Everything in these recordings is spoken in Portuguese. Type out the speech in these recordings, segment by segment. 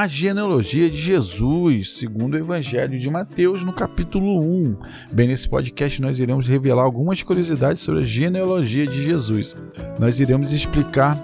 a genealogia de Jesus, segundo o Evangelho de Mateus, no capítulo 1. Bem, nesse podcast nós iremos revelar algumas curiosidades sobre a genealogia de Jesus. Nós iremos explicar.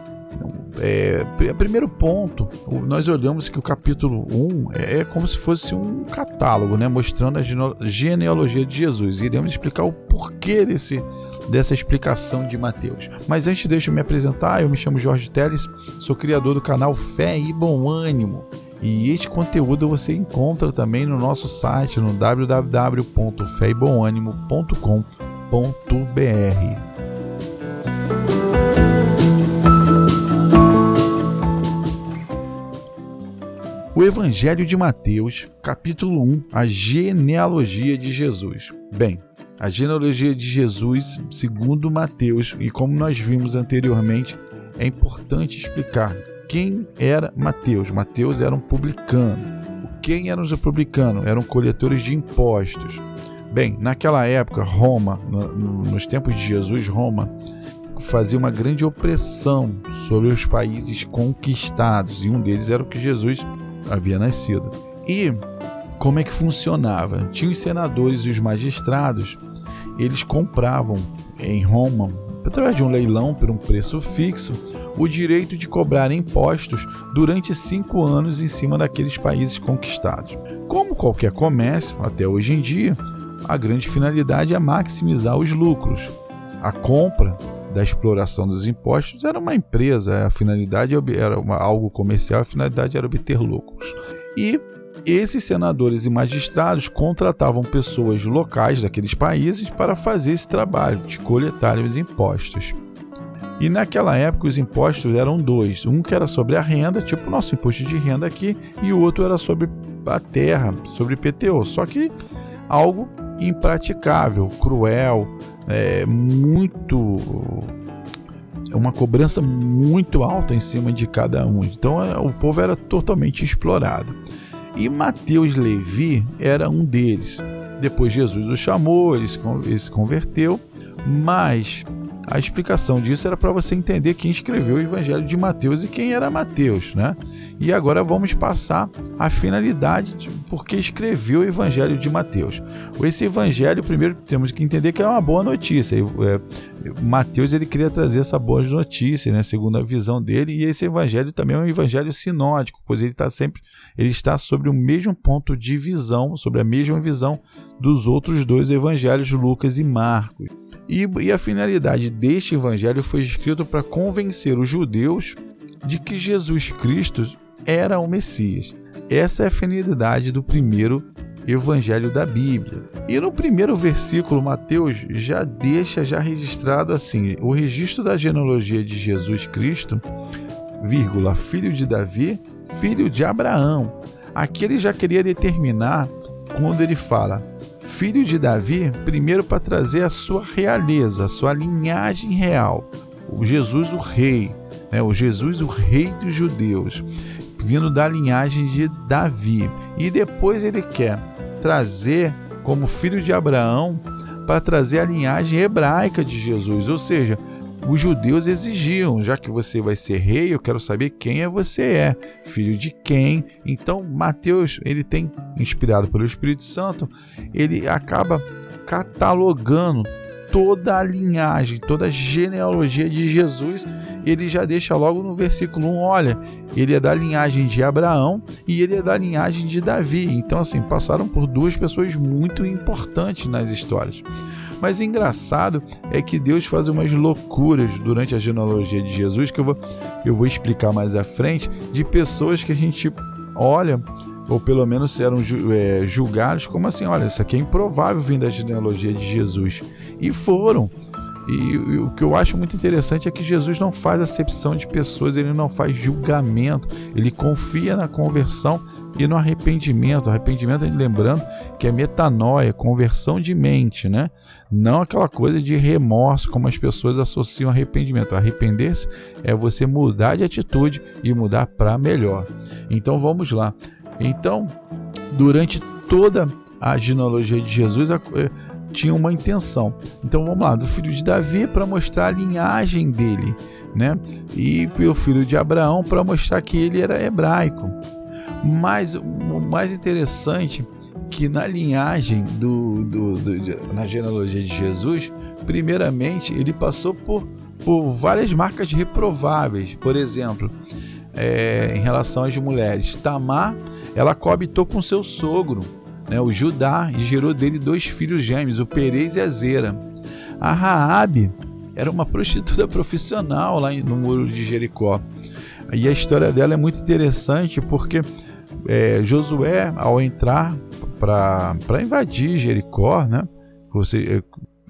É, primeiro ponto, nós olhamos que o capítulo 1 é como se fosse um catálogo, né, mostrando a genealogia de Jesus. Iremos explicar o porquê desse, dessa explicação de Mateus. Mas antes, deixa eu me apresentar. Eu me chamo Jorge Teles, sou criador do canal Fé e Bom Ânimo. E este conteúdo você encontra também no nosso site no www.feiboanimo.com.br. O Evangelho de Mateus, capítulo 1, a genealogia de Jesus. Bem, a genealogia de Jesus, segundo Mateus, e como nós vimos anteriormente, é importante explicar quem era Mateus. Mateus era um publicano. Quem eram os publicanos? Eram coletores de impostos. Bem, naquela época, Roma, no, nos tempos de Jesus, Roma fazia uma grande opressão sobre os países conquistados, e um deles era o que Jesus havia nascido. E como é que funcionava? Tinha os senadores e os magistrados, eles compravam em Roma, através de um leilão por um preço fixo, o direito de cobrar impostos durante cinco anos em cima daqueles países conquistados. Como qualquer comércio, até hoje em dia, a grande finalidade é maximizar os lucros. A compra da exploração dos impostos era uma empresa, a finalidade era algo comercial, a finalidade era obter lucros. E esses senadores e magistrados contratavam pessoas locais daqueles países para fazer esse trabalho de coletar os impostos. E naquela época os impostos eram dois: um que era sobre a renda, tipo o nosso imposto de renda aqui, e o outro era sobre a terra, sobre PTO. Só que algo impraticável, cruel, é, muito uma cobrança muito alta em cima de cada um. Então é, o povo era totalmente explorado. E Mateus Levi era um deles. Depois Jesus o chamou, ele se converteu, mas a explicação disso era para você entender quem escreveu o Evangelho de Mateus e quem era Mateus, né? E agora vamos passar a finalidade de por que escreveu o Evangelho de Mateus. Esse Evangelho, primeiro temos que entender que é uma boa notícia. É, Mateus ele queria trazer essa boa notícia, né, segundo a visão dele, e esse Evangelho também é um Evangelho sinódico, pois ele está sempre, ele está sobre o mesmo ponto de visão, sobre a mesma visão dos outros dois Evangelhos, Lucas e Marcos. E, e a finalidade deste Evangelho foi escrito para convencer os judeus de que Jesus Cristo era o Messias. Essa é a finalidade do primeiro evangelho da Bíblia. E no primeiro versículo, Mateus já deixa já registrado assim: o registro da genealogia de Jesus Cristo, vírgula, filho de Davi, filho de Abraão. Aqui ele já queria determinar quando ele fala filho de Davi, primeiro para trazer a sua realeza, a sua linhagem real. O Jesus o rei, né? o Jesus o rei dos judeus vindo da linhagem de Davi. E depois ele quer trazer como filho de Abraão para trazer a linhagem hebraica de Jesus, ou seja, os judeus exigiam, já que você vai ser rei, eu quero saber quem é você é, filho de quem. Então, Mateus, ele tem inspirado pelo Espírito Santo, ele acaba catalogando toda a linhagem, toda a genealogia de Jesus, ele já deixa logo no versículo 1, olha, ele é da linhagem de Abraão e ele é da linhagem de Davi. Então assim, passaram por duas pessoas muito importantes nas histórias. Mas engraçado é que Deus faz umas loucuras durante a genealogia de Jesus, que eu vou, eu vou explicar mais à frente, de pessoas que a gente olha ou pelo menos eram é, julgados como assim: olha, isso aqui é improvável vir da genealogia de Jesus. E foram. E, e, o que eu acho muito interessante é que Jesus não faz acepção de pessoas, ele não faz julgamento, ele confia na conversão e no arrependimento. Arrependimento, lembrando que é metanoia, conversão de mente, né? Não aquela coisa de remorso como as pessoas associam arrependimento. Arrepender-se é você mudar de atitude e mudar para melhor. Então vamos lá. Então, durante toda a genealogia de Jesus, eh, tinha uma intenção. Então vamos lá, do filho de Davi para mostrar a linhagem dele, né? E pelo filho de Abraão para mostrar que ele era hebraico. Mas o mais interessante que na linhagem do, do, do, na genealogia de Jesus, primeiramente ele passou por, por várias marcas reprováveis. Por exemplo, é, em relação às mulheres, Tamar ela coabitou com seu sogro, né, o Judá, e gerou dele dois filhos gêmeos, o Perez e a Zera. A Raabe era uma prostituta profissional lá no muro de Jericó. E a história dela é muito interessante porque é, Josué, ao entrar para invadir Jericó, né? Você,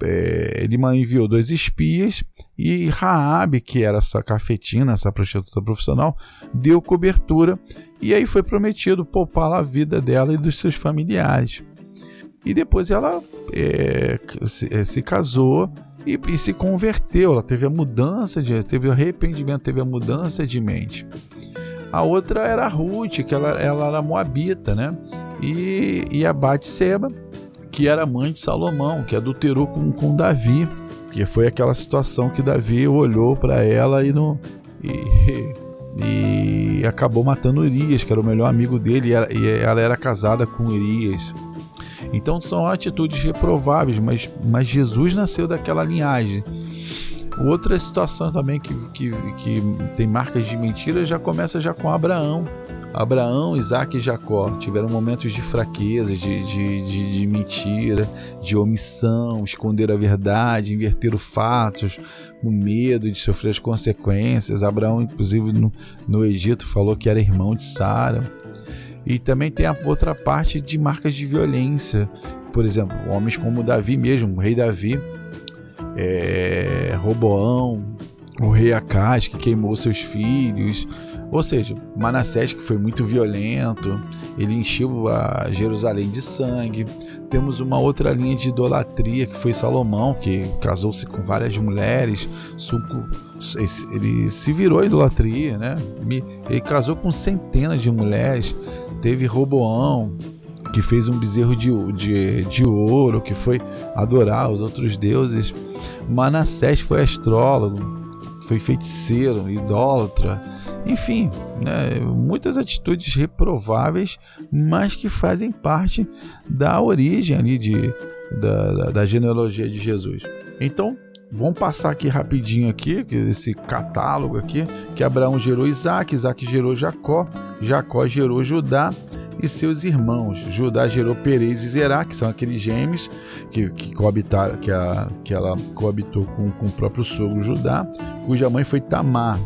é, ele enviou dois espias e Raabe, que era essa cafetina, essa prostituta profissional, deu cobertura e aí foi prometido poupar a vida dela e dos seus familiares. E depois ela é, se, é, se, casou e, e, se converteu. Ela teve a mudança de, teve o arrependimento, teve a mudança de mente. A outra era a Ruth, que ela, ela era moabita, né? E, e a Batseba, que era mãe de Salomão, que adulterou com, com Davi, que foi aquela situação que Davi olhou para ela e, no, e, e acabou matando Urias, que era o melhor amigo dele, e ela, e ela era casada com Urias. Então são atitudes reprováveis, mas, mas Jesus nasceu daquela linhagem. Outra situação também que, que, que tem marcas de mentira já começa já com Abraão. Abraão, Isaac e Jacó tiveram momentos de fraqueza, de, de, de, de mentira, de omissão, esconder a verdade, inverter os fatos, o medo de sofrer as consequências. Abraão, inclusive, no, no Egito, falou que era irmão de Sara. E também tem a outra parte de marcas de violência. Por exemplo, homens como Davi mesmo, o rei Davi, é, Roboão, o rei Acaz que queimou seus filhos. Ou seja, Manassés que foi muito violento, ele encheu a Jerusalém de sangue. Temos uma outra linha de idolatria que foi Salomão, que casou-se com várias mulheres, ele se virou idolatria, né? Ele casou com centenas de mulheres. Teve Roboão, que fez um bezerro de, de, de ouro, que foi adorar os outros deuses. Manassés foi astrólogo, foi feiticeiro, idólatra, enfim, né, muitas atitudes reprováveis, mas que fazem parte da origem ali de, da, da, da genealogia de Jesus. Então, Vamos passar aqui rapidinho aqui, esse catálogo aqui, que Abraão gerou Isaac, Isaac gerou Jacó, Jacó gerou Judá, e seus irmãos. Judá gerou Perez e Zerá, que são aqueles gêmeos que, que coabitaram, que, a, que ela coabitou com, com o próprio sogro Judá, cuja mãe foi Tamar.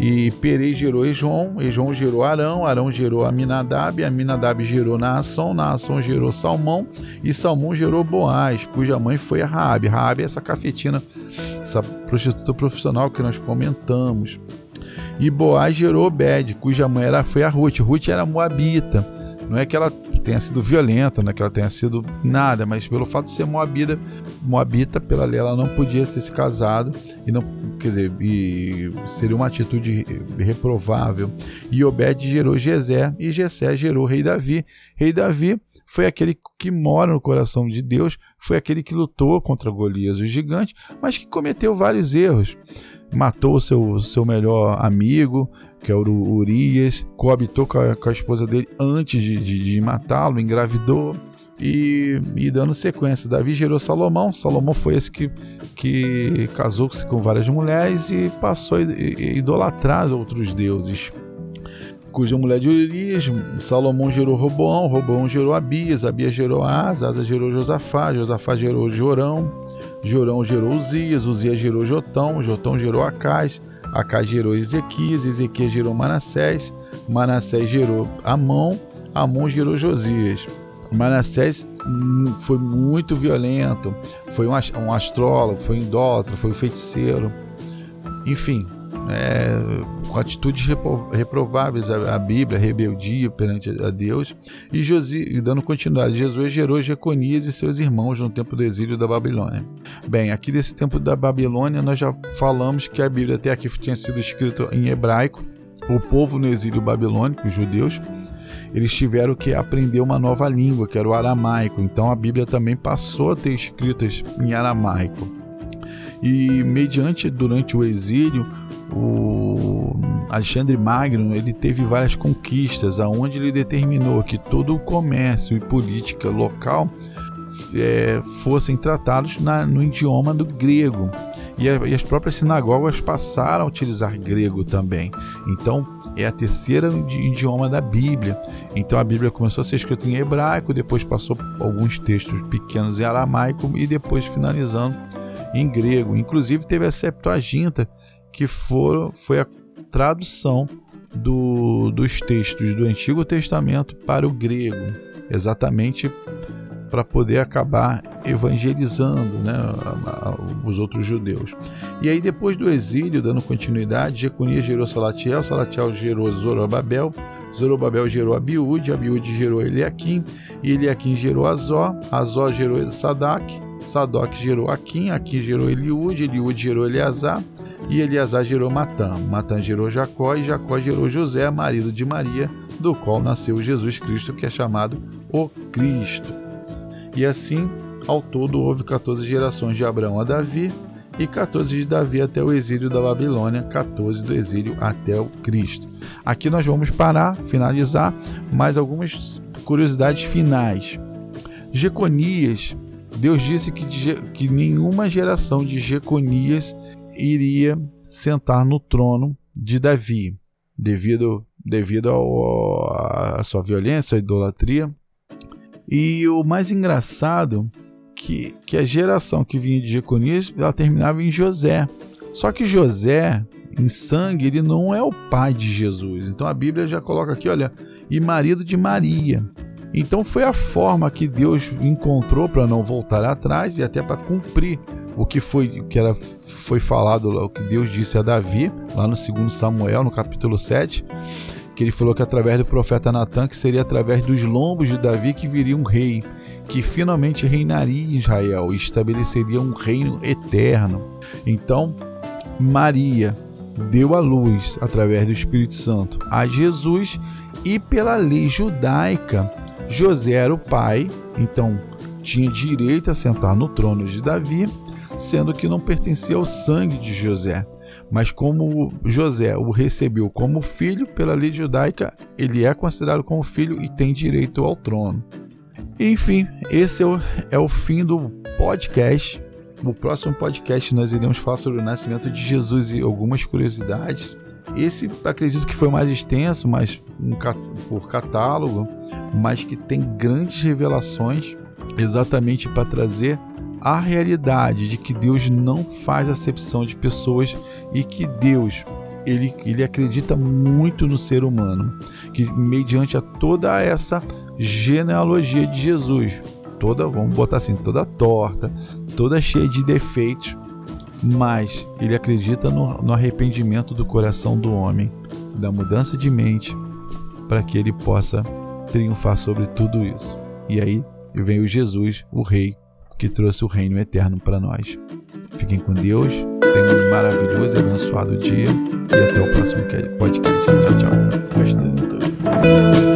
E Perez gerou Ejon, Ejon gerou Arão, Arão gerou Aminadab, Aminadab gerou Naasson, Naasson gerou Salmão, e Salmão gerou Boaz, cuja mãe foi a Raabe. Raabe é essa cafetina, essa prostituta profissional que nós comentamos. E Boaz gerou Obed, cuja mãe era, foi a Ruth. Ruth era moabita. Não é que ela tenha sido violenta, não é que ela tenha sido nada, mas pelo fato de ser moabita, moabita pela lei, ela não podia ter se casado e não, quer dizer, e seria uma atitude reprovável. E Obed gerou Jezé e Jessé gerou rei Davi. Rei Davi foi aquele que mora no coração de Deus, foi aquele que lutou contra Golias, o gigante, mas que cometeu vários erros. Matou o seu, seu melhor amigo, que é o Urias, coabitou com a, com a esposa dele antes de, de, de matá-lo, engravidou. E, e, dando sequência, Davi gerou Salomão. Salomão foi esse que, que casou-se com várias mulheres e passou a idolatrar outros deuses. Cuja mulher de Urias, Salomão gerou Roboão, Roboão gerou Abias, Abias gerou Asa, Asa gerou Josafá, Josafá gerou Jorão, Jorão gerou Uzias, Uzias gerou Jotão, Jotão gerou Acás, Acá gerou Ezequias, Ezequias gerou Manassés, Manassés gerou Amon, Amon gerou Josias. Manassés foi muito violento, foi um astrólogo, foi um idólatra, foi um feiticeiro. Enfim, é, com atitudes reprováveis a, Bíblia, rebeldia perante a Deus, e, dando continuidade, Jesus gerou Jeconias e seus irmãos no tempo do exílio da Babilônia. Bem, aqui desse tempo da Babilônia, nós já falamos que a Bíblia até aqui tinha sido escrita em hebraico, o povo no exílio babilônico, os judeus, eles tiveram que aprender uma nova língua, que era o aramaico. Então a Bíblia também passou a ter escritas em aramaico. E mediante durante o exílio, o Alexandre Magno ele teve várias conquistas, aonde ele determinou que todo o comércio e política local é, fossem tratados na, no idioma do grego. E, a, e, as próprias sinagogas passaram a utilizar grego também. Então, é a terceira idioma da Bíblia. Então, a Bíblia começou a ser escrita em hebraico, depois passou alguns textos pequenos em aramaico e depois finalizando em grego. Inclusive, teve a Septuaginta, que for, foi a tradução do, dos textos do Antigo Testamento para o grego, exatamente para poder acabar evangelizando né, os outros judeus. E aí, depois do exílio, dando continuidade, Jeconias gerou Salatiel, Salatiel gerou Zorobabel, Zorobabel gerou Abiúde, Abiúde gerou Eliakim, Eliakim gerou Azó, Azó gerou Sadak, Sadoc gerou Aquim, Aquim gerou Eliúde, Eliúde gerou Eleazar, e Eleazar gerou Matã. Matã gerou Jacó, e Jacó gerou José, marido de Maria, do qual nasceu Jesus Cristo, que é chamado o Cristo. E assim, ao todo, houve 14 gerações de Abraão a Davi e 14 de Davi até o exílio da Babilônia, 14 do exílio até o Cristo. Aqui nós vamos parar, finalizar, mais algumas curiosidades finais. Jeconias, Deus disse que, que nenhuma geração de Jeconias iria sentar no trono de Davi, devido, devido à sua violência, à idolatria e o mais engraçado que, que a geração que vinha de Jeconias, ela terminava em José. Só que José, em sangue, ele não é o pai de Jesus. Então a Bíblia já coloca aqui, olha, e marido de Maria. Então foi a forma que Deus encontrou para não voltar atrás e até para cumprir o que foi que era foi falado, o que Deus disse a Davi, lá no 2 Samuel, no capítulo 7, que ele falou que através do profeta Natan, que seria através dos lombos de Davi que viria um rei, que finalmente reinaria em Israel e estabeleceria um reino eterno. Então, Maria deu a luz através do Espírito Santo a Jesus e pela lei judaica, José era o pai, então tinha direito a sentar no trono de Davi, sendo que não pertencia ao sangue de José. Mas como José o recebeu como filho pela lei judaica, ele é considerado como filho e tem direito ao trono. Enfim, esse é o, é o fim do podcast. No próximo podcast nós iremos falar sobre o nascimento de Jesus e algumas curiosidades. Esse acredito que foi mais extenso, mas um, por catálogo, mas que tem grandes revelações exatamente para trazer a realidade de que Deus não faz acepção de pessoas e que Deus ele, ele acredita muito no ser humano, que mediante a toda essa genealogia de Jesus, toda, vamos botar assim, toda torta, toda cheia de defeitos, mas ele acredita no, no arrependimento do coração do homem, da mudança de mente, para que ele possa triunfar sobre tudo isso. E aí vem o Jesus, o Rei, que trouxe o reino eterno para nós. Fiquem com Deus, tenham um maravilhoso e abençoado dia e até o próximo podcast. Tchau, tchau. Gostei,